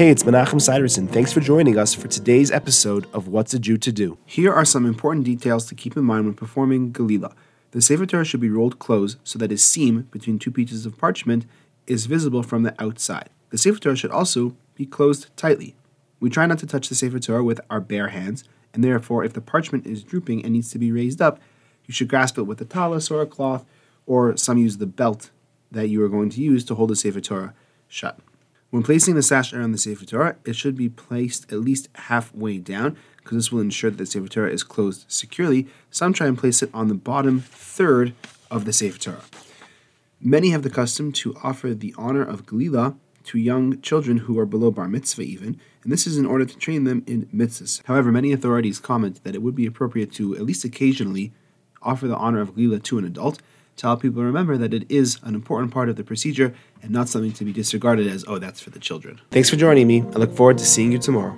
Hey, it's Menachem Siderson. Thanks for joining us for today's episode of What's a Jew to Do. Here are some important details to keep in mind when performing Galila. The Sefer Torah should be rolled close so that its seam between two pieces of parchment is visible from the outside. The Sefer Torah should also be closed tightly. We try not to touch the Sefer Torah with our bare hands, and therefore, if the parchment is drooping and needs to be raised up, you should grasp it with a tallis or a cloth, or some use the belt that you are going to use to hold the Sefer Torah shut. When placing the sash around the Sefer Torah, it should be placed at least halfway down because this will ensure that the Sefer Torah is closed securely. Some try and place it on the bottom third of the Sefer Torah. Many have the custom to offer the honor of Galila to young children who are below bar mitzvah even, and this is in order to train them in mitzvahs. However, many authorities comment that it would be appropriate to at least occasionally offer the honor of Galila to an adult to help people remember that it is an important part of the procedure and not something to be disregarded as, oh, that's for the children. Thanks for joining me. I look forward to seeing you tomorrow.